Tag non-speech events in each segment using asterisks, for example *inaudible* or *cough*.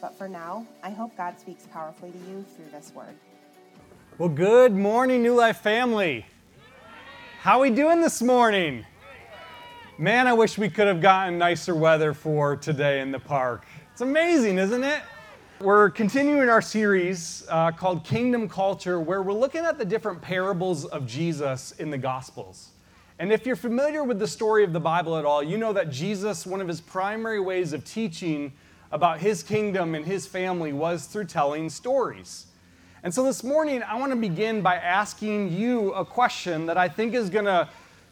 But for now, I hope God speaks powerfully to you through this word. Well, good morning, New Life family. How we doing this morning? Man, I wish we could have gotten nicer weather for today in the park. It's amazing, isn't it? We're continuing our series uh, called Kingdom Culture, where we're looking at the different parables of Jesus in the Gospels. And if you're familiar with the story of the Bible at all, you know that Jesus, one of his primary ways of teaching about his kingdom and his family was through telling stories. And so this morning, I want to begin by asking you a question that I think is going to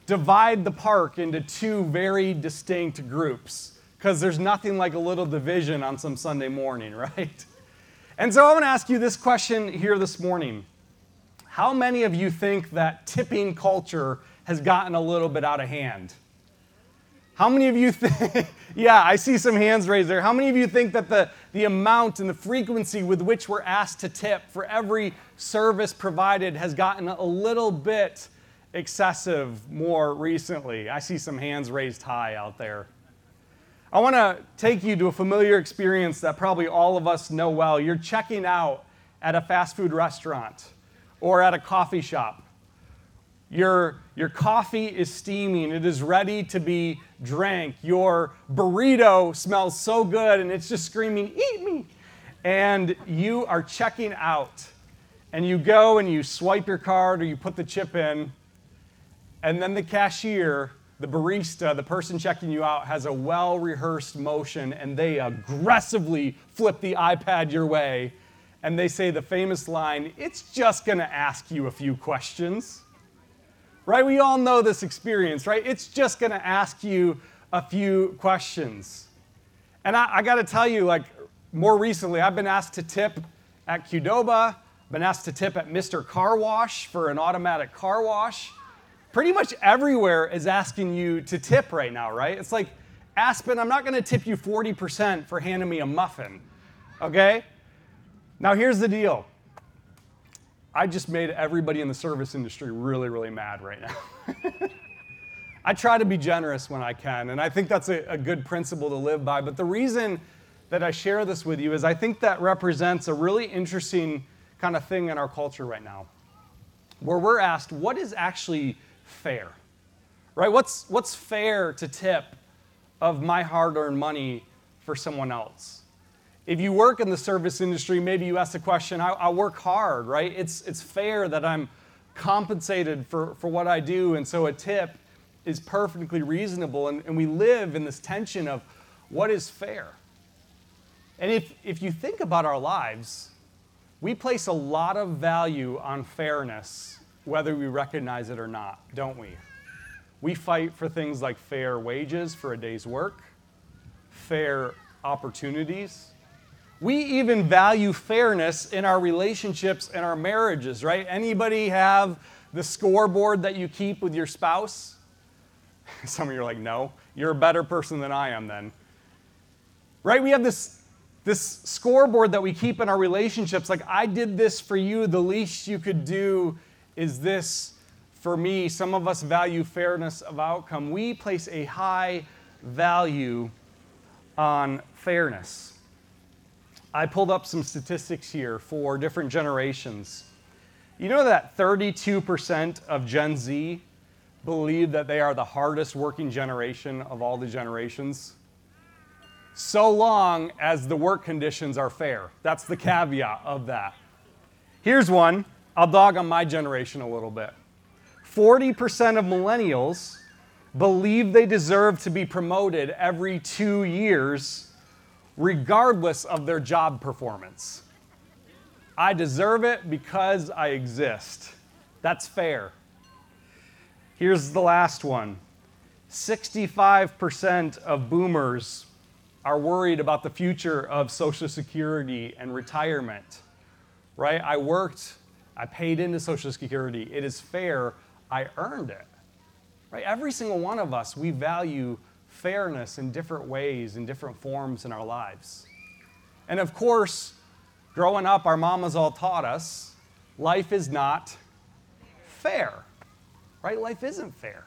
divide the park into two very distinct groups, because there's nothing like a little division on some Sunday morning, *laughs* right? And so I want to ask you this question here this morning How many of you think that tipping culture has gotten a little bit out of hand? How many of you think, *laughs* yeah, I see some hands raised there. How many of you think that the, the amount and the frequency with which we're asked to tip for every service provided has gotten a little bit excessive more recently? I see some hands raised high out there. I want to take you to a familiar experience that probably all of us know well. You're checking out at a fast food restaurant or at a coffee shop. Your, your coffee is steaming, it is ready to be drank. Your burrito smells so good and it's just screaming, Eat me! And you are checking out. And you go and you swipe your card or you put the chip in, and then the cashier, the barista, the person checking you out, has a well rehearsed motion and they aggressively flip the iPad your way. And they say the famous line, It's just gonna ask you a few questions right? We all know this experience, right? It's just going to ask you a few questions. And I, I got to tell you, like, more recently, I've been asked to tip at Qdoba, been asked to tip at Mr. Car Wash for an automatic car wash. Pretty much everywhere is asking you to tip right now, right? It's like, Aspen, I'm not going to tip you 40% for handing me a muffin, okay? Now, here's the deal I just made everybody in the service industry really, really mad right now. *laughs* I try to be generous when I can, and I think that's a, a, good principle to live by. But the reason that I share this with you is I think that represents a really interesting kind of thing in our culture right now, where we're asked, what is actually fair? Right? What's, what's fair to tip of my hard earned money for someone else? If you work in the service industry, maybe you ask the question, I, I work hard, right? It's, it's fair that I'm compensated for, for what I do, and so a tip is perfectly reasonable. And, and we live in this tension of what is fair. And if, if you think about our lives, we place a lot of value on fairness, whether we recognize it or not, don't we? We fight for things like fair wages for a day's work, fair opportunities, we even value fairness in our relationships and our marriages, right? Anybody have the scoreboard that you keep with your spouse? *laughs* Some of you are like, no, you're a better person than I am then. Right? We have this, this scoreboard that we keep in our relationships. Like, I did this for you. The least you could do is this for me. Some of us value fairness of outcome. We place a high value on fairness. I pulled up some statistics here for different generations. You know that 32% of Gen Z believe that they are the hardest working generation of all the generations? So long as the work conditions are fair. That's the caveat of that. Here's one I'll dog on my generation a little bit. 40% of millennials believe they deserve to be promoted every two years regardless of their job performance. I deserve it because I exist. That's fair. Here's the last one 65% of boomers are worried about the future of Social Security and retirement, right? I worked, I paid into Social Security. It is fair. I earned it. Right? Every single one of us, we value fairness in different ways, in different forms in our lives. And of course, growing up, our mamas all taught us life is not fair, right? Life isn't fair.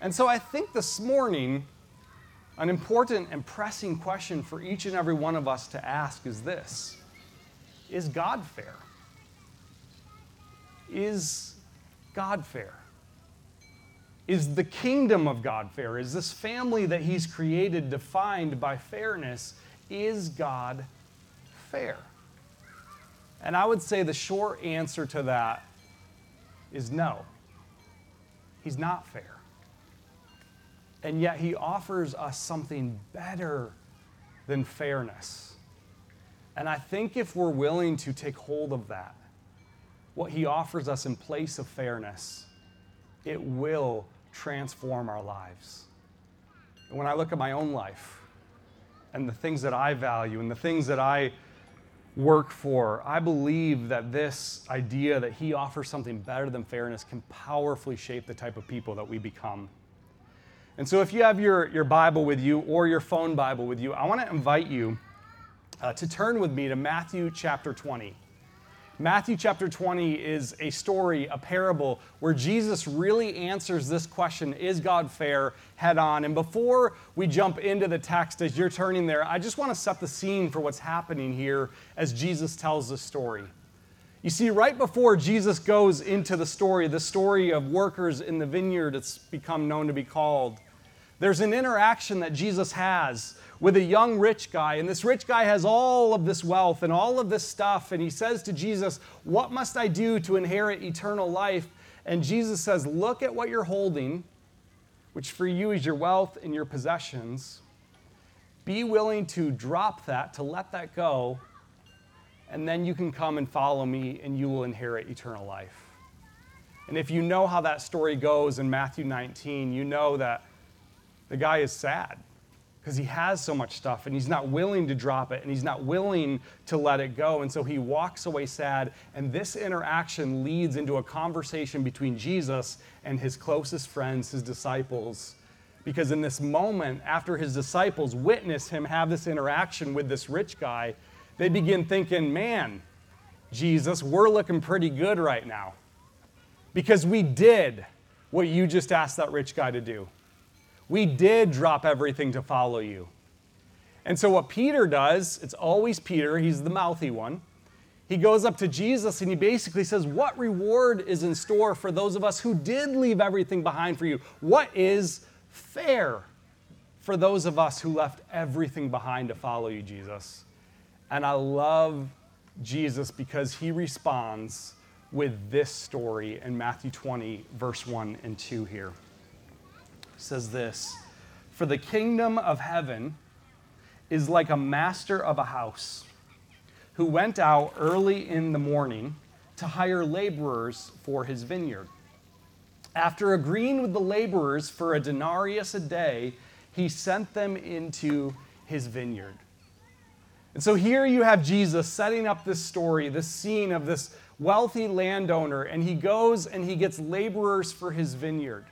And so I think this morning, an important and pressing question for each and every one of us to ask is this Is God fair? Is God fair? Is the kingdom of God fair? Is this family that He's created defined by fairness? Is God fair? And I would say the short answer to that is no. He's not fair. And yet He offers us something better than fairness. And I think if we're willing to take hold of that, what He offers us in place of fairness, it will transform our lives. And when I look at my own life and the things that I value and the things that I work for, I believe that this idea that He offers something better than fairness can powerfully shape the type of people that we become. And so, if you have your, your Bible with you or your phone Bible with you, I want to invite you uh, to turn with me to Matthew chapter 20. Matthew chapter 20 is a story, a parable, where Jesus really answers this question Is God fair? head on. And before we jump into the text, as you're turning there, I just want to set the scene for what's happening here as Jesus tells this story. You see, right before Jesus goes into the story, the story of workers in the vineyard, it's become known to be called, there's an interaction that Jesus has with a young rich guy. And this rich guy has all of this wealth and all of this stuff. And he says to Jesus, What must I do to inherit eternal life? And Jesus says, Look at what you're holding, which for you is your wealth and your possessions. Be willing to drop that, to let that go, and then you can come and follow me and you will inherit eternal life. And if you know how that story goes in Matthew 19, you know that the guy is sad because he has so much stuff and he's not willing to drop it and he's not willing to let it go. And so he walks away sad. And this interaction leads into a conversation between Jesus and his closest friends, his disciples. Because in this moment, after his disciples witness him have this interaction with this rich guy, they begin thinking, man, Jesus, we're looking pretty good right now. Because we did what you just asked that rich guy to do. We did drop everything to follow you. And so, what Peter does, it's always Peter, he's the mouthy one. He goes up to Jesus and he basically says, What reward is in store for those of us who did leave everything behind for you? What is fair for those of us who left everything behind to follow you, Jesus? And I love Jesus because he responds with this story in Matthew 20, verse 1 and 2 here says this For the kingdom of heaven is like a master of a house who went out early in the morning to hire laborers for his vineyard. After agreeing with the laborers for a denarius a day, he sent them into his vineyard. And so here you have Jesus setting up this story, this scene of this wealthy landowner, and he goes and he gets laborers for his vineyard.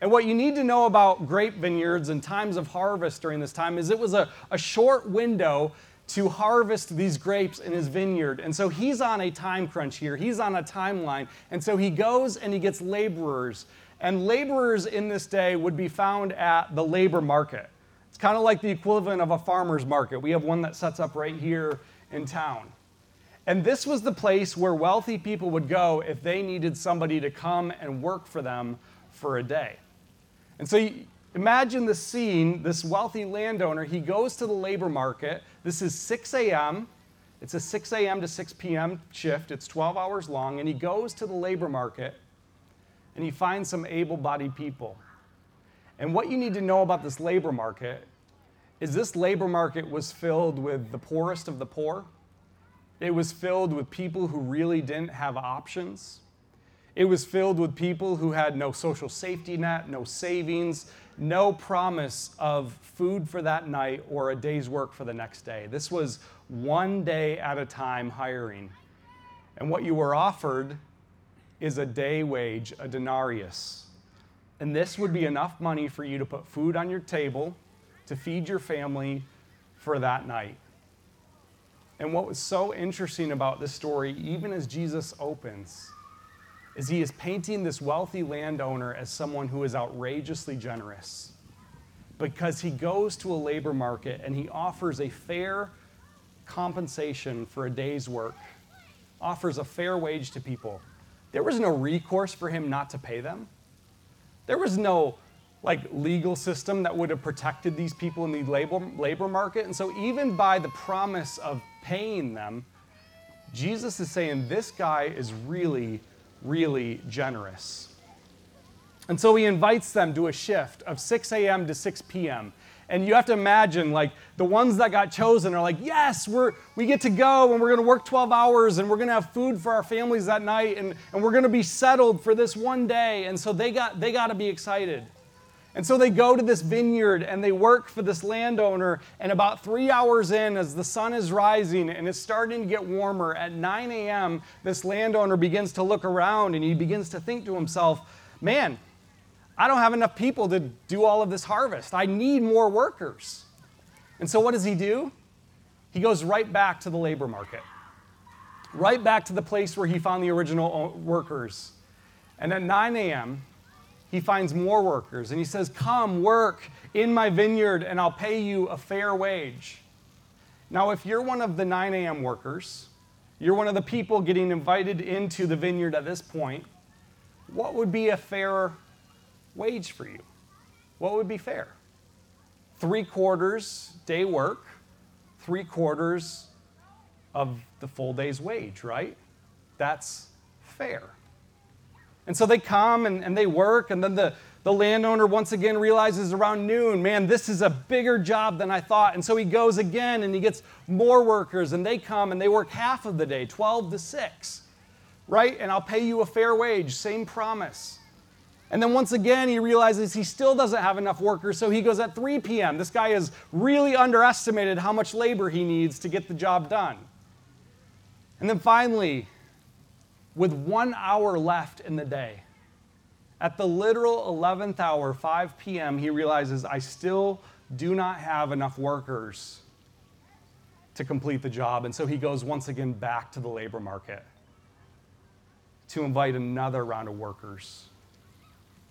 And what you need to know about grape vineyards and times of harvest during this time is it was a, a short window to harvest these grapes in his vineyard. And so he's on a time crunch here, he's on a timeline. And so he goes and he gets laborers. And laborers in this day would be found at the labor market. It's kind of like the equivalent of a farmer's market. We have one that sets up right here in town. And this was the place where wealthy people would go if they needed somebody to come and work for them for a day. And so you, imagine the scene this wealthy landowner, he goes to the labor market. This is 6 a.m. It's a 6 a.m. to 6 p.m. shift, it's 12 hours long, and he goes to the labor market and he finds some able bodied people. And what you need to know about this labor market is this labor market was filled with the poorest of the poor. It was filled with people who really didn't have options. It was filled with people who had no social safety net, no savings, no promise of food for that night or a day's work for the next day. This was one day at a time hiring. And what you were offered is a day wage, a denarius. And this would be enough money for you to put food on your table, to feed your family for that night. And what was so interesting about this story, even as Jesus opens, is he is painting this wealthy landowner as someone who is outrageously generous because he goes to a labor market and he offers a fair compensation for a day's work, offers a fair wage to people. There was no recourse for him not to pay them. There was no like legal system that would have protected these people in the labor, labor market. And so even by the promise of paying them, Jesus is saying this guy is really, really generous. And so he invites them to a shift of 6 a.m. to 6 p.m. And you have to imagine, like, the ones that got chosen are like, yes, we're, we get to go and we're going to work 12 hours and we're going to have food for our families that night and, and we're going to be settled for this one day. And so they got, they got to be excited. And so they go to this vineyard and they work for this landowner. And about three hours in, as the sun is rising and it's starting to get warmer, at 9 a.m., this landowner begins to look around and he begins to think to himself, man, I don't have enough people to do all of this harvest. I need more workers. And so what does he do? He goes right back to the labor market, right back to the place where he found the original workers. And at 9 a.m., he finds more workers and he says, Come work in my vineyard and I'll pay you a fair wage. Now, if you're one of the 9 a.m. workers, you're one of the people getting invited into the vineyard at this point, what would be a fair wage for you? What would be fair? Three quarters day work, three quarters of the full day's wage, right? That's fair. And so they come and, and they work, and then the, the landowner once again realizes around noon, man, this is a bigger job than I thought. And so he goes again and he gets more workers, and they come and they work half of the day, 12 to 6, right? And I'll pay you a fair wage, same promise. And then once again, he realizes he still doesn't have enough workers, so he goes at 3 p.m. This guy has really underestimated how much labor he needs to get the job done. And then finally, with one hour left in the day, at the literal 11th hour, 5 p.m., he realizes, I still do not have enough workers to complete the job. And so he goes once again back to the labor market to invite another round of workers.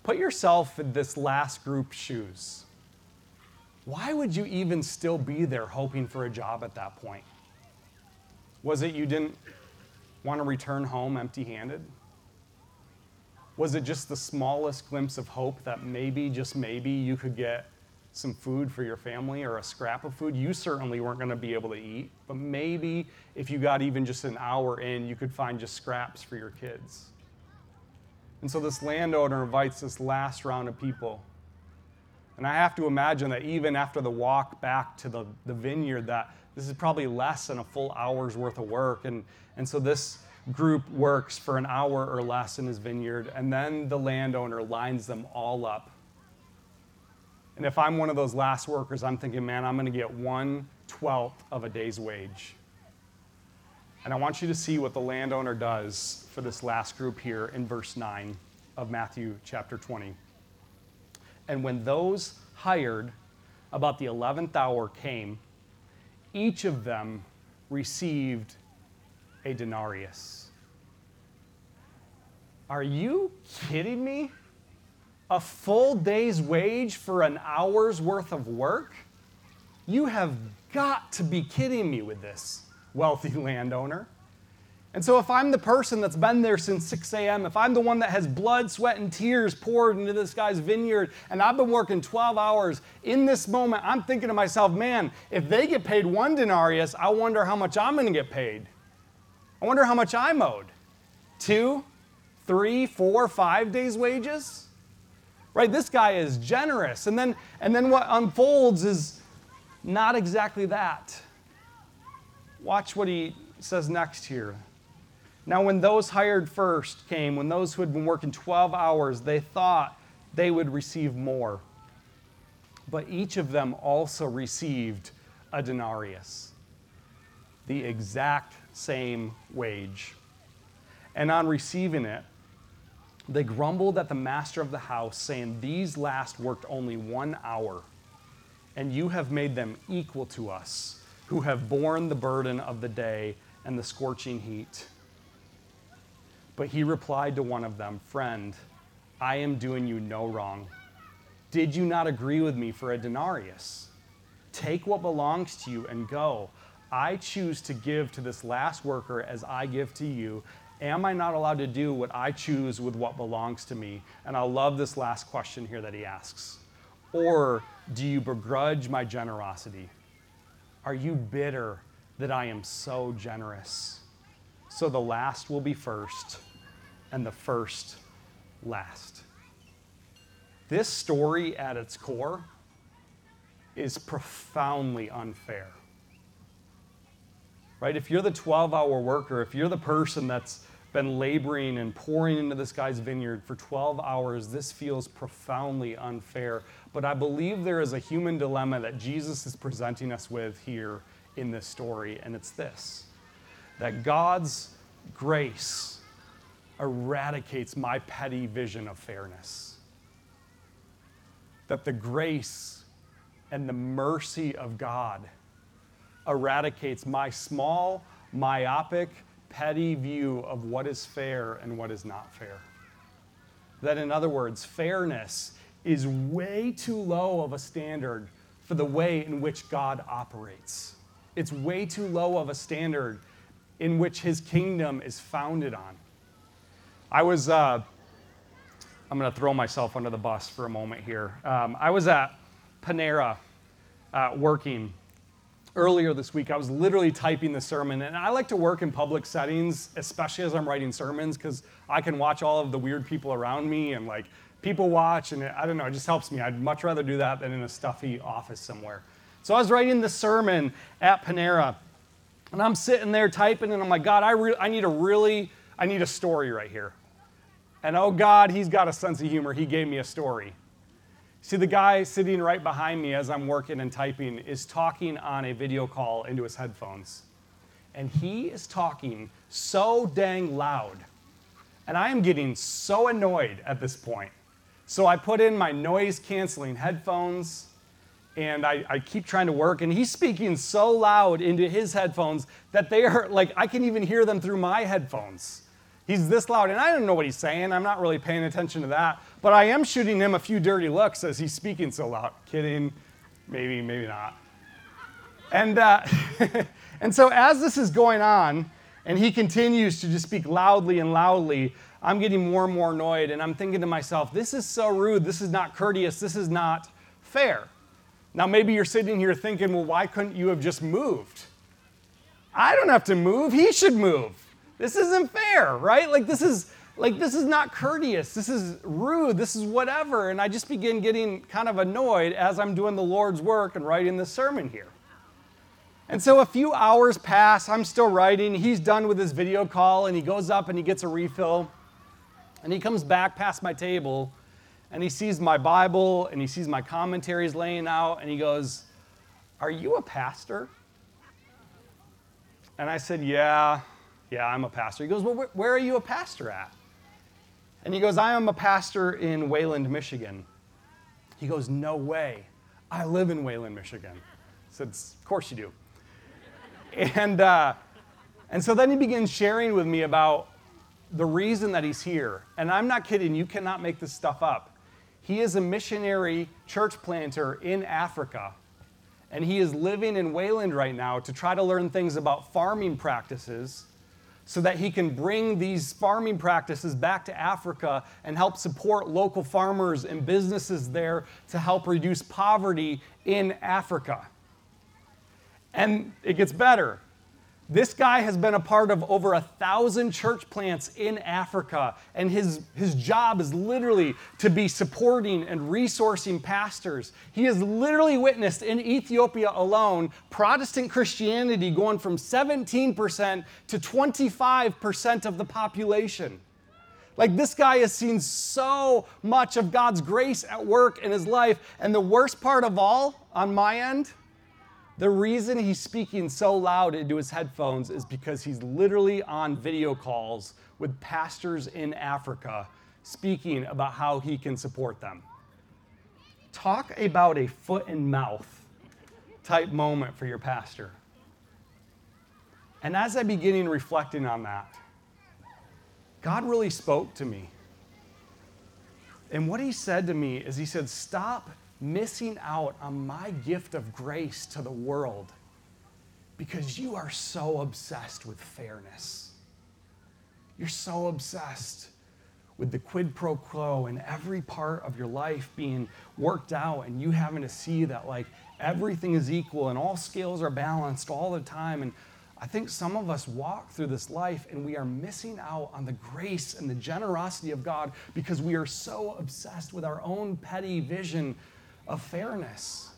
Put yourself in this last group's shoes. Why would you even still be there hoping for a job at that point? Was it you didn't want to return home empty handed? Was it just the smallest glimpse of hope that maybe, just maybe, you could get some food for your family or a scrap of food? You certainly weren't going to be able to eat, but maybe if you got even just an hour in, you could find just scraps for your kids. And so this landowner invites this last round of people. And I have to imagine that even after the walk back to the, the vineyard, that this is probably less than a full hour's worth of work. And, and so this group works for an hour or less in his vineyard, and then the landowner lines them all up. And if I'm one of those last workers, I'm thinking, man, I'm going to get one twelfth of a day's wage. And I want you to see what the landowner does for this last group here in verse 9 of Matthew chapter 20. And when those hired about the 11th hour came, each of them received a denarius. Are you kidding me? A full day's wage for an hour's worth of work? You have got to be kidding me with this wealthy *laughs* landowner. And so, if I'm the person that's been there since 6 a.m., if I'm the one that has blood, sweat, and tears poured into this guy's vineyard, and I've been working 12 hours, in this moment, I'm thinking to myself, man, if they get paid one denarius, I wonder how much I'm going to get paid. I wonder how much I'm owed. Two, three, four, five days' wages? Right? This guy is generous. And then, and then what unfolds is not exactly that. Watch what he says next here. Now, when those hired first came, when those who had been working 12 hours, they thought they would receive more. But each of them also received a denarius. the exact same wage. And on receiving it, they grumbled at the master of the house, saying, These last worked only one hour, and you have made them equal to us, who have borne the burden of the day and the scorching heat. But he replied to one of them, Friend, I am doing you no wrong. Did you not agree with me for a denarius? Take what belongs to you and go. I choose to give to this last worker as I give to you. Am I not allowed to do what I choose with what belongs to me? And I love this last question here that he asks. Or do you begrudge my generosity? Are you bitter that I am so generous? So the last will be first, and the first last. This story at its core is profoundly unfair. Right? If you're the 12 hour worker, if you're the person that's been laboring and pouring into this guy's vineyard for 12 hours, this feels profoundly unfair. But I believe there is a human dilemma that Jesus is presenting us with here in this story, and it's this that God's grace eradicates my petty vision of fairness. That the grace and the mercy of God eradicates my small, myopic, petty view of what is fair and what is not fair. That, in other words, fairness is way too low of a standard for the way in which God operates. It's way too low of a standard in which his kingdom is founded on. I was, uh, I'm going to throw myself under the bus for a moment here. Um, I was at Panera uh, working earlier this week, I was literally typing the sermon. And I like to work in public settings, especially as I'm writing sermons, because I can watch all of the weird people around me and like people watch. And it, I don't know, it just helps me. I'd much rather do that than in a stuffy office somewhere. So I was writing the sermon at Panera. And I'm sitting there typing, and I'm like, God, I, re- I need a really, I need a story right here. And oh God, he's got a sense of humor. He gave me a story. See, the guy sitting right behind me as I'm working and typing is talking on a video call into his headphones. And he is talking so dang loud. And I am getting so annoyed at this point. So I put in my noise canceling headphones and I, I, keep trying to work. And he's speaking so loud into his headphones that they are like, I can even hear them through my headphones. He's this loud, and I don't know what he's saying. I'm not really paying attention to that. But I am shooting him a few dirty looks as he's speaking so loud. Kidding. Maybe, maybe not. And, uh, *laughs* and so as this is going on, and he continues to just speak loudly and loudly, I'm getting more and more annoyed, and I'm thinking to myself, this is so rude. This is not courteous. This is not fair. Now, maybe you're sitting here thinking, well, why couldn't you have just moved? I don't have to move. He should move. This isn't fair, right? Like, this is like this is not courteous this is rude this is whatever and i just begin getting kind of annoyed as i'm doing the lord's work and writing this sermon here and so a few hours pass i'm still writing he's done with his video call and he goes up and he gets a refill and he comes back past my table and he sees my bible and he sees my commentaries laying out and he goes are you a pastor and i said yeah yeah i'm a pastor he goes well where are you a pastor at and he goes, I am a pastor in Wayland, Michigan. He goes, No way. I live in Wayland, Michigan. I said, Of course you do. And, uh, and so then he begins sharing with me about the reason that he's here. And I'm not kidding, you cannot make this stuff up. He is a missionary church planter in Africa. And he is living in Wayland right now to try to learn things about farming practices so that he can bring these farming practices back to Africa and help support local farmers and businesses there to help reduce poverty in Africa. And it gets better. This guy has been a part of over a thousand church plants in Africa, and his, his job is literally to be supporting and resourcing pastors. He has literally witnessed in Ethiopia alone Protestant Christianity going from 17% to 25% of the population. Like, this guy has seen so much of God's grace at work in his life, and the worst part of all, on my end, The reason he's speaking so loud into his headphones is because he's literally on video calls with pastors in Africa speaking about how he can support them. Talk about a foot and mouth type moment for your pastor. And as I beginning reflecting on that, God really spoke to me. And what he said to me is, he said, Stop missing out on my gift of grace to the world because you are so obsessed with fairness. You're so obsessed with the quid pro quo and every part of your life being worked out and you having to see that like everything is equal and all scales are balanced all the time and I think some of us walk through this life and we are missing out on the grace and the generosity of God because we are so obsessed with our own petty vision of fairness.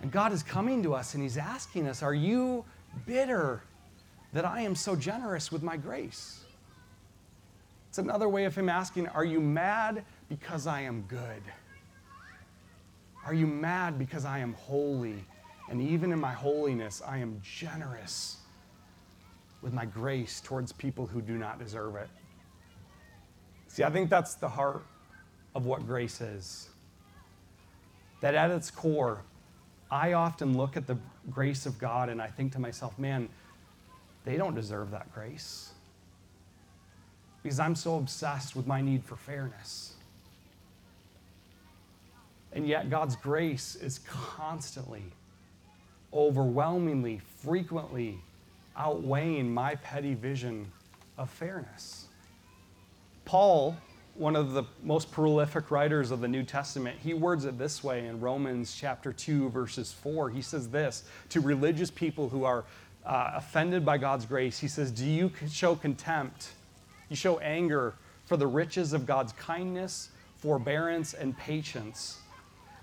And God is coming to us and He's asking us, Are you bitter that I am so generous with my grace? It's another way of Him asking, Are you mad because I am good? Are you mad because I am holy? And even in my holiness, I am generous with my grace towards people who do not deserve it. See, I think that's the heart of what grace is. That at its core, I often look at the grace of God and I think to myself, man, they don't deserve that grace. Because I'm so obsessed with my need for fairness. And yet, God's grace is constantly overwhelmingly, frequently outweighing my petty vision of fairness. Paul, one of the most prolific writers of the New Testament, he words it this way in Romans chapter 2, verses 4. He says this to religious people who are uh, offended by God's grace. He says, Do you show contempt? You show anger for the riches of God's kindness, forbearance, and patience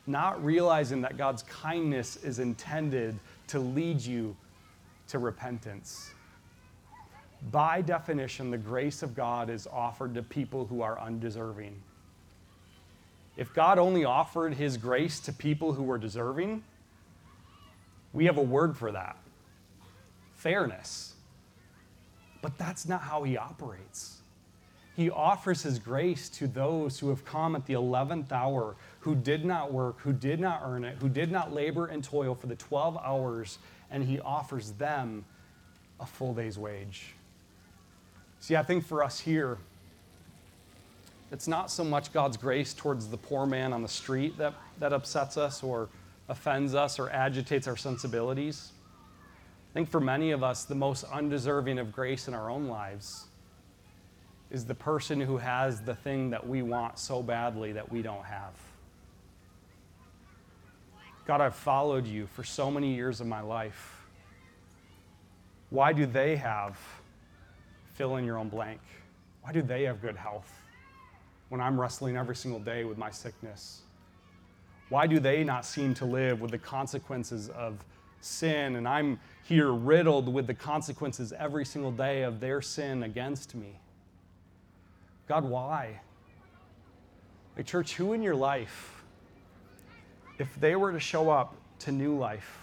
not realizing that God's kindness is intended to lead you to repentance. By definition, the grace of God is offered to people who are undeserving. If God only offered his grace to people who were deserving, we have a word for that fairness. But that's not how he operates. He offers his grace to those who have come at the 11th hour, who did not work, who did not earn it, who did not labor and toil for the 12 hours, and he offers them a full day's wage. See, I think for us here, it's not so much God's grace towards the poor man on the street that, that upsets us or offends us or agitates our sensibilities. I think for many of us, the most undeserving of grace in our own lives is the person who has the thing that we want so badly that we don't have. God, I've followed you for so many years of my life. Why do they have fill in your own blank? Why do they have good health when I'm wrestling every single day with my sickness? Why do they not seem to live with the consequences of sin and I'm here riddled with the consequences every single day of their sin against me? God, why? Like, church, who in your life, if they were to show up to new life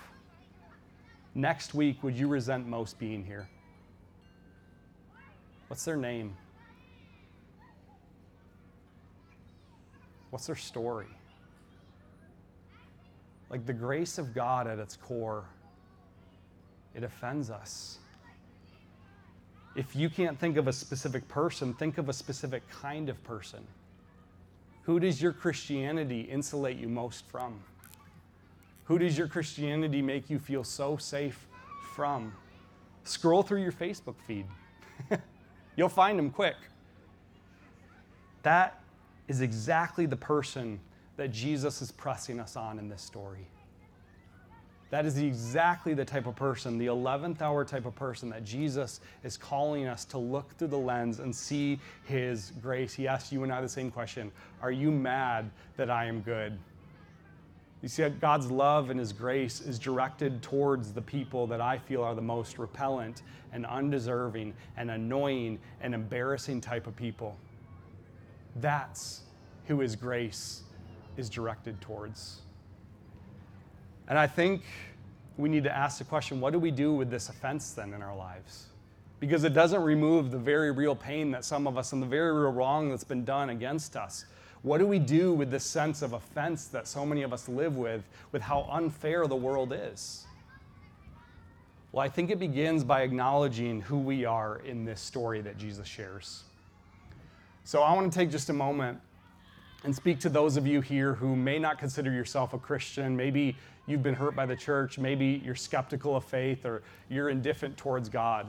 next week, would you resent most being here? What's their name? What's their story? Like the grace of God at its core, it offends us. If you can't think of a specific person, think of a specific kind of person. Who does your Christianity insulate you most from? Who does your Christianity make you feel so safe from? Scroll through your Facebook feed. You'll find them quick. That is exactly the person that Jesus is pressing us on in this story. That is exactly the type of person, the 11th hour type of person that Jesus is calling us to look through the lens and see his grace. He asks you and I the same question Are you mad that I am good? You see, God's love and his grace is directed towards the people that I feel are the most repellent and undeserving and annoying and embarrassing type of people. That's who his grace is directed towards. And I think we need to ask the question what do we do with this offense then in our lives? Because it doesn't remove the very real pain that some of us and the very real wrong that's been done against us. What do we do with this sense of offense that so many of us live with, with how unfair the world is? Well, I think it begins by acknowledging who we are in this story that Jesus shares. So I want to take just a moment and speak to those of you here who may not consider yourself a Christian. Maybe you've been hurt by the church, maybe you're skeptical of faith, or you're indifferent towards God.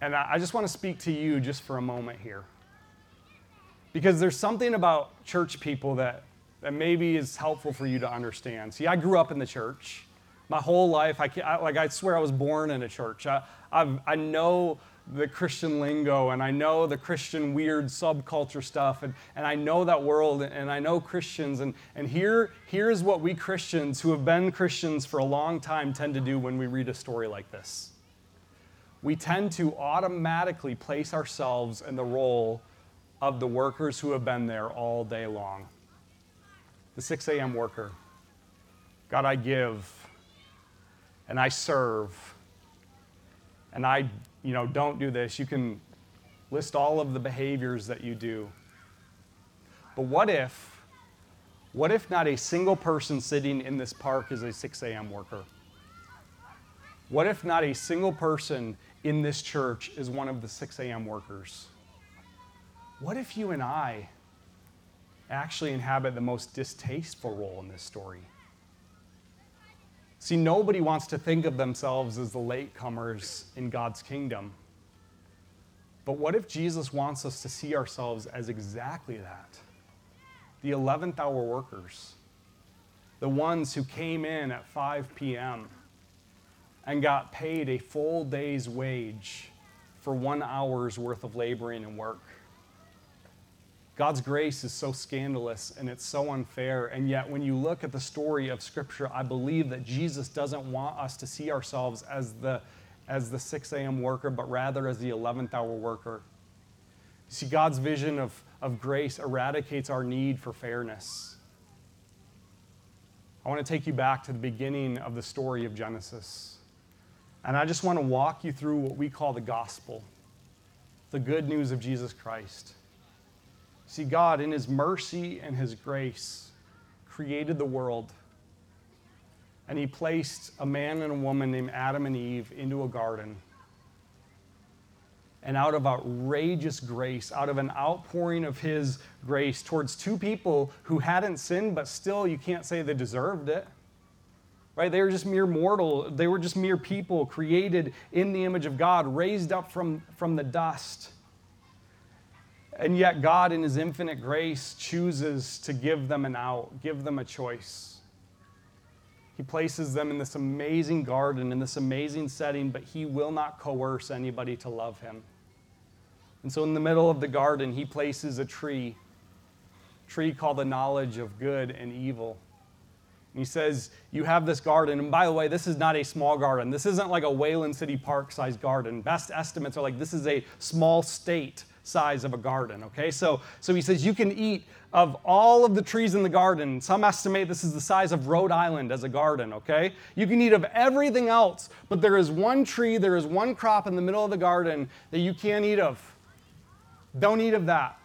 And I just want to speak to you just for a moment here. Because there's something about church people that, that maybe is helpful for you to understand. See, I grew up in the church. My whole life, I, I like I swear I was born in a church. I, I've, I know the Christian lingo and I know the Christian weird subculture stuff and, and I know that world and I know Christians and, and here here's what we Christians who have been Christians for a long time tend to do when we read a story like this. We tend to automatically place ourselves in the role of the workers who have been there all day long. The 6 a.m. worker. God, I give and I serve and I, you know, don't do this. You can list all of the behaviors that you do. But what if, what if not a single person sitting in this park is a 6 a.m. worker? What if not a single person in this church is one of the 6 a.m. workers? What if you and I actually inhabit the most distasteful role in this story? See, nobody wants to think of themselves as the latecomers in God's kingdom. But what if Jesus wants us to see ourselves as exactly that? The 11th hour workers, the ones who came in at 5 p.m. and got paid a full day's wage for one hour's worth of laboring and work. God's grace is so scandalous and it's so unfair. And yet, when you look at the story of Scripture, I believe that Jesus doesn't want us to see ourselves as the, as the 6 a.m. worker, but rather as the 11th hour worker. You see, God's vision of, of grace eradicates our need for fairness. I want to take you back to the beginning of the story of Genesis. And I just want to walk you through what we call the gospel, the good news of Jesus Christ. See, God, in His mercy and His grace, created the world. And He placed a man and a woman named Adam and Eve into a garden. And out of outrageous grace, out of an outpouring of His grace towards two people who hadn't sinned, but still you can't say they deserved it. Right? They were just mere mortal. They were just mere people created in the image of God, raised up from, from the dust and yet, God, in His infinite grace, chooses to give them an out, give them a choice. He places them in this amazing garden, in this amazing setting, but He will not coerce anybody to love Him. And so, in the middle of the garden, He places a tree, a tree called the knowledge of good and evil. And he says, You have this garden. And by the way, this is not a small garden. This isn't like a Wayland City Park sized garden. Best estimates are like this is a small state size of a garden, okay? So, so he says you can eat of all of the trees in the garden. Some estimate this is the size of Rhode Island as a garden, okay? You can eat of everything else, but there is one tree, there is one crop in the middle of the garden that you can't eat of. Don't eat of that.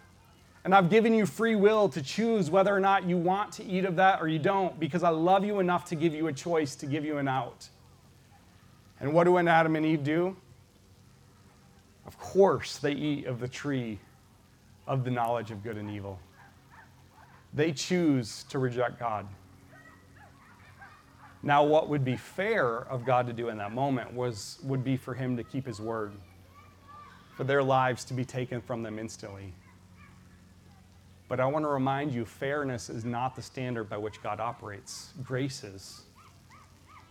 And I've given you free will to choose whether or not you want to eat of that or you don't, because I love you enough to give you a choice, to give you an out. And what do Adam and Eve do? Of course, they eat of the tree of the knowledge of good and evil. They choose to reject God. Now, what would be fair of God to do in that moment was, would be for him to keep his word, for their lives to be taken from them instantly. But I want to remind you fairness is not the standard by which God operates, grace is.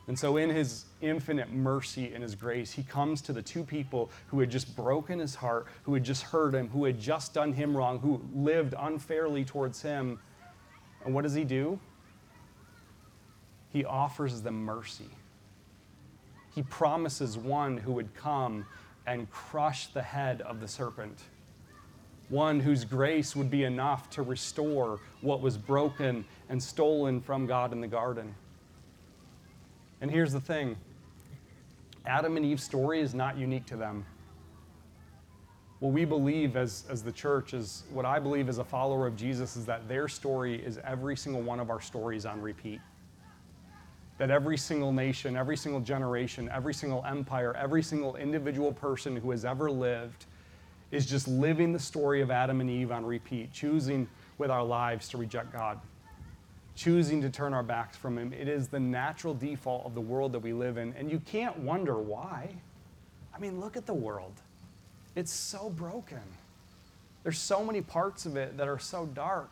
And so, in his infinite mercy and his grace, he comes to the two people who had just broken his heart, who had just hurt him, who had just done him wrong, who lived unfairly towards him. And what does he do? He offers them mercy. He promises one who would come and crush the head of the serpent, one whose grace would be enough to restore what was broken and stolen from God in the garden. And here's the thing Adam and Eve's story is not unique to them. What we believe as, as the church is what I believe as a follower of Jesus is that their story is every single one of our stories on repeat. That every single nation, every single generation, every single empire, every single individual person who has ever lived is just living the story of Adam and Eve on repeat, choosing with our lives to reject God choosing to turn our backs from Him. It is the natural default of the world that we live in. And you can't wonder why. I mean, look at the world. It's so broken. There's so many parts of it that are so dark.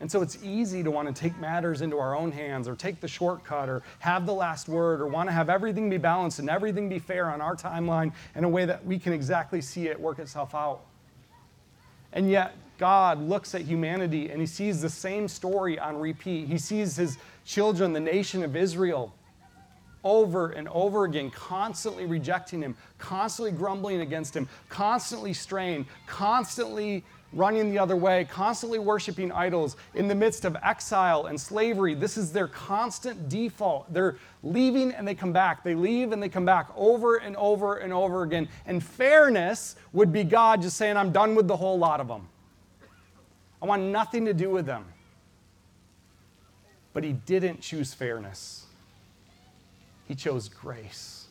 And so it's easy to want to take matters into our own hands or take the shortcut or have the last word or want to have everything be balanced and everything be fair on our timeline in a way that we can exactly see it work itself out. And yet, God looks at humanity and he sees the same story on repeat. He sees his children, the nation of Israel, over and over again, constantly rejecting him, constantly grumbling against him, constantly straying, constantly running the other way, constantly worshiping idols in the midst of exile and slavery. This is their constant default. They're leaving and they come back. They leave and they come back over and over and over again. And fairness would be God just saying, I'm done with the whole lot of them. I want nothing to do with them. But he didn't choose fairness, he chose grace.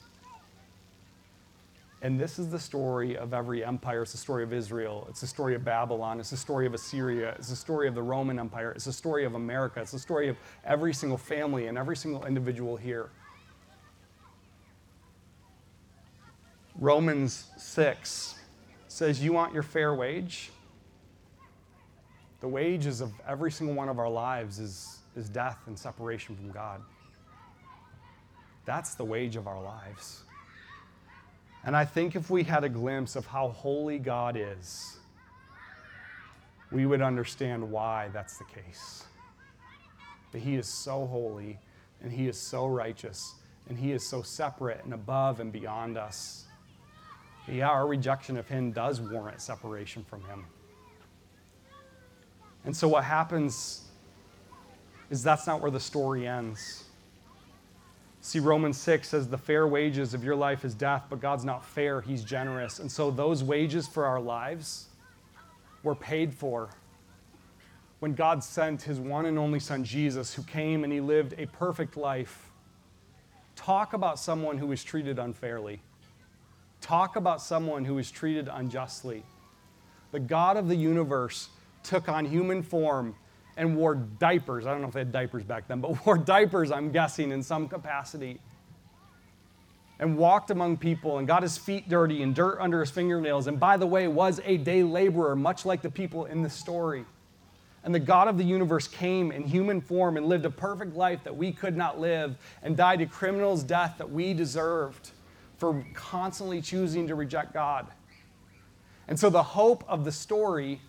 And this is the story of every empire. It's the story of Israel. It's the story of Babylon. It's the story of Assyria. It's the story of the Roman Empire. It's the story of America. It's the story of every single family and every single individual here. Romans 6 says, You want your fair wage? The wages of every single one of our lives is, is death and separation from God. That's the wage of our lives. And I think if we had a glimpse of how holy God is, we would understand why that's the case. That He is so holy and He is so righteous and He is so separate and above and beyond us. Yeah, our rejection of Him does warrant separation from Him. And so what happens is that's not where the story ends. See, Romans 6 says the fair wages of your life is death, but God's not fair, He's generous. And so those wages for our lives were paid for when God sent His one and only Son, Jesus, who came and He lived a perfect life. Talk about someone who was treated unfairly. Talk about someone who was treated unjustly. The God of the universe took on human form and wore diapers. I don't know if they had diapers back then, but *laughs* wore diapers, I'm guessing, in some capacity. And walked among people and got his feet dirty and dirt under his fingernails. And by the way, was a day laborer, much like the people in the story. And the God of the universe came in human form and lived a perfect life that we could not live and died a criminal's death that we deserved for constantly choosing to reject God. And so the hope of the story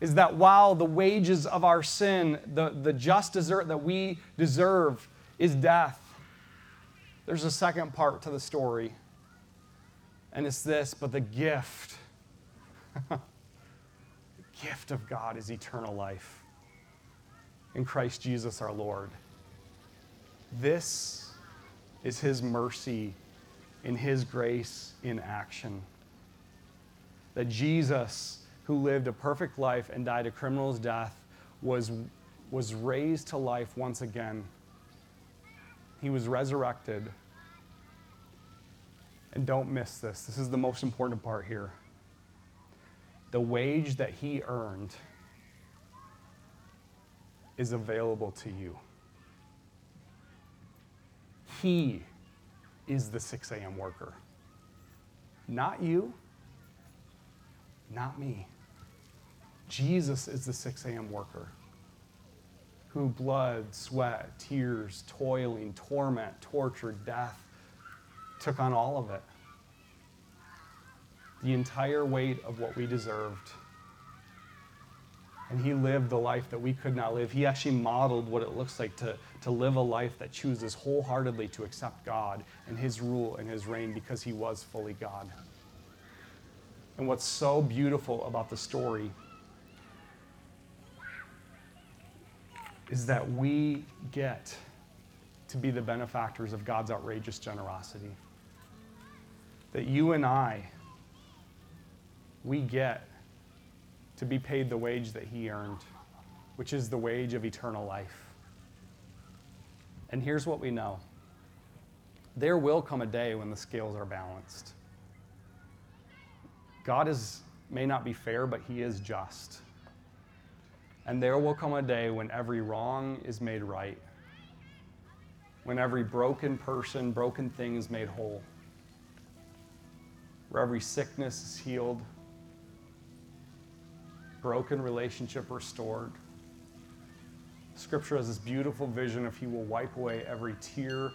is that while the wages of our sin, the, the just desert that we deserve, is death, there's a second part to the story. And it's this, but the gift, *laughs* the gift of God is eternal life in Christ Jesus our Lord. This is His mercy in His grace in action. That Jesus who lived a perfect life and died a criminal's death, was, was raised to life once again. He was resurrected. And don't miss this. This is the most important part here. The wage that he earned is available to you. He is the 6 a.m. worker. Not you, not me. Jesus is the 6 a.m. worker who blood, sweat, tears, toiling, torment, torture, death took on all of it. The entire weight of what we deserved. And he lived the life that we could not live. He actually modeled what it looks like to, to live a life that chooses wholeheartedly to accept God and his rule and his reign because he was fully God. And what's so beautiful about the story is that we get to be the benefactors of God's outrageous generosity. That you and I, we get to be paid the wage that He earned, which is the wage of eternal life. And here's what we know there will come a day when the scales are balanced. God is, may not be fair, but He is just. And there will come a day when every wrong is made right, when every broken person, broken thing is made whole, where every sickness is healed, broken relationship restored. Scripture has this beautiful vision of He will wipe away every tear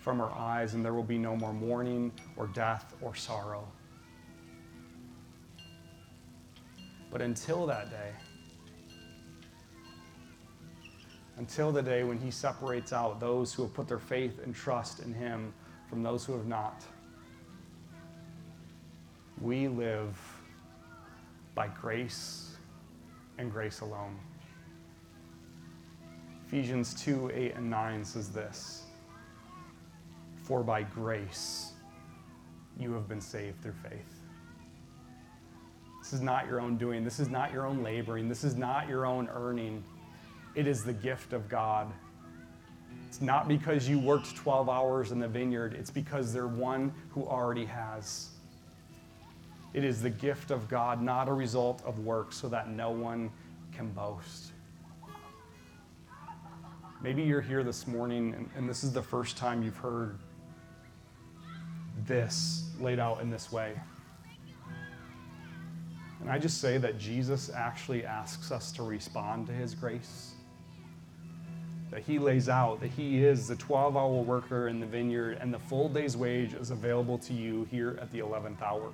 from our eyes, and there will be no more mourning or death or sorrow. But until that day, until the day when He separates out those who have put their faith and trust in Him from those who have not, we live by grace and grace alone. Ephesians 2 8 and 9 says this For by grace you have been saved through faith. This is not your own doing. This is not your own laboring. This is not your own earning. It is the gift of God. It's not because you worked 12 hours in the vineyard, it's because there's one who already has. It is the gift of God, not a result of work, so that no one can boast. Maybe you're here this morning and, and, this is the first time you've heard this laid out in this way. And I just say that Jesus actually asks us to respond to his grace. That he lays out that he is the 12 hour worker in the vineyard and the full day's wage is available to you here at the 11th hour.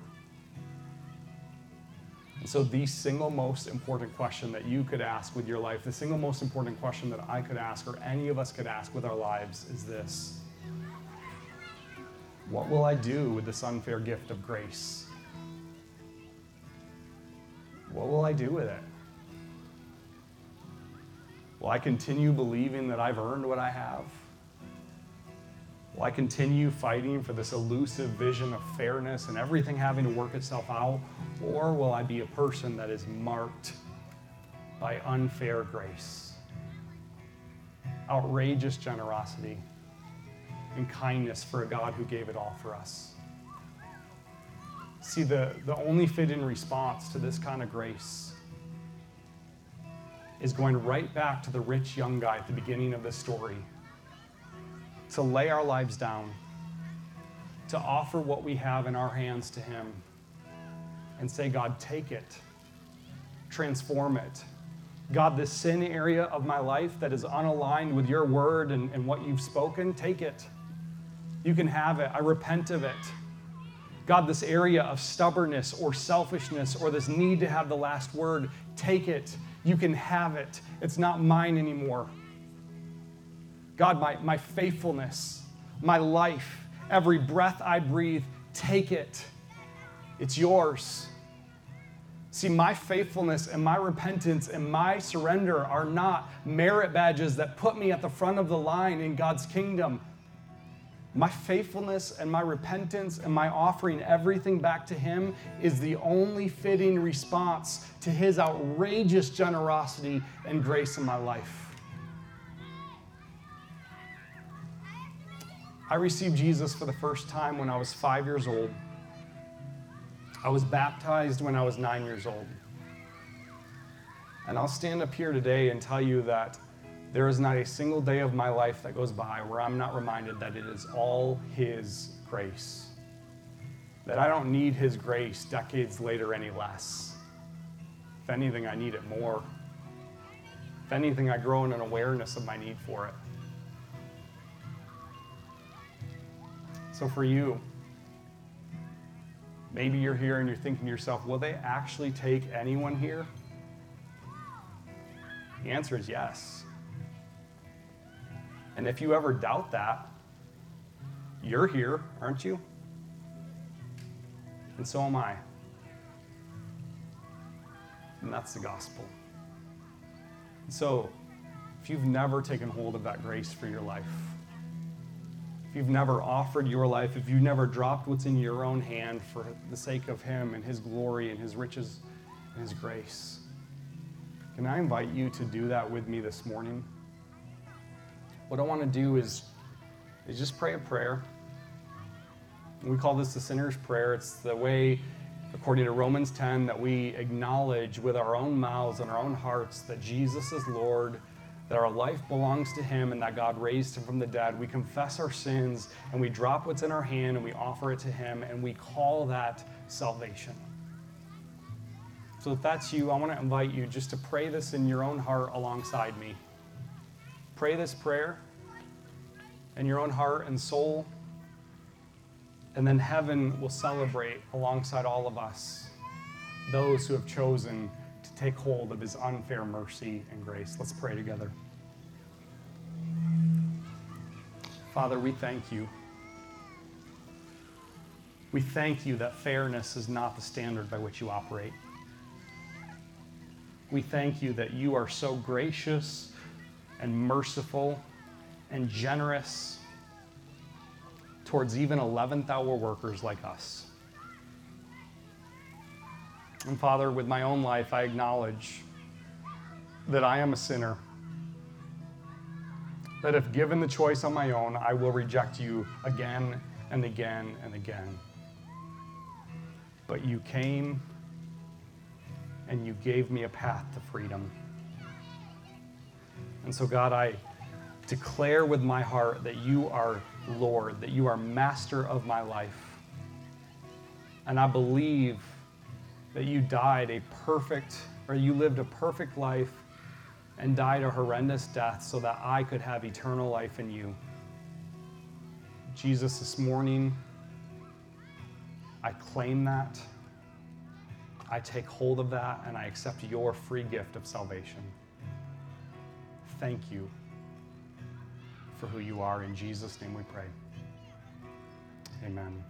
And so, the single most important question that you could ask with your life, the single most important question that I could ask, or any of us could ask with our lives, is this What will I do with this unfair gift of grace? What will I do with it? Will I continue believing that I've earned what I have? Will I continue fighting for this elusive vision of fairness and everything having to work itself out? Or will I be a person that is marked by unfair grace, outrageous generosity, and kindness for a God who gave it all for us? See, the, the only fitting response to this kind of grace is going right back to the rich young guy at the beginning of this story to lay our lives down, to offer what we have in our hands to Him, and say, God, take it, transform it. God, this sin area of my life that is unaligned with your word and, and what you've spoken, take it. You can have it. I repent of it. God, this area of stubbornness or selfishness or this need to have the last word, take it. You can have it. It's not mine anymore. God, my, my faithfulness, my life, every breath I breathe, take it. It's yours. See, my faithfulness and my repentance and my surrender are not merit badges that put me at the front of the line in God's kingdom. My faithfulness and my repentance and my offering everything back to Him is the only fitting response to His outrageous generosity and grace in my life. I received Jesus for the first time when I was five years old. I was baptized when I was nine years old. And I'll stand up here today and tell you that there is not a single day of my life that goes by where I'm not reminded that it is all His grace. That I don't need His grace decades later any less. If anything, I need it more. If anything, I grow in an awareness of my need for it. So for you, maybe you're here and you're thinking to yourself, will they actually take anyone here? The answer is yes. And if you ever doubt that, you're here, aren't you? And so am I. And that's the gospel. So, if you've never taken hold of that grace for your life, if you've never offered your life, if you've never dropped what's in your own hand for the sake of Him and His glory and His riches and His grace, can I invite you to do that with me this morning? What I want to do is, is just pray a prayer. We call this the sinner's prayer. It's the way, according to Romans 10, that we acknowledge with our own mouths and our own hearts that Jesus is Lord, that our life belongs to Him, and that God raised Him from the dead. We confess our sins and we drop what's in our hand and we offer it to Him, and we call that salvation. So if that's you, I want to invite you just to pray this in your own heart alongside me. Pray this prayer in your own heart and soul. And then heaven will celebrate alongside all of us those who have chosen to take hold of his unfair mercy and grace. Let's pray together. Father, we thank you. We thank you that fairness is not the standard by which you operate. We thank you that you are so gracious and merciful and generous towards even 11th hour workers like us. And Father, with my own life, I acknowledge that I am a sinner. That if given the choice on my own, I will reject you again and again and again. But you came and you gave me a path to freedom. And so, God, I declare with my heart that you are Lord, that you are master of my life. And I believe that you died a perfect, or you lived a perfect life and died a horrendous death so that I could have eternal life in you. Jesus, this morning, I claim that. I take hold of that and I accept your free gift of salvation. Thank you for who you are. In Jesus' name we pray. Amen.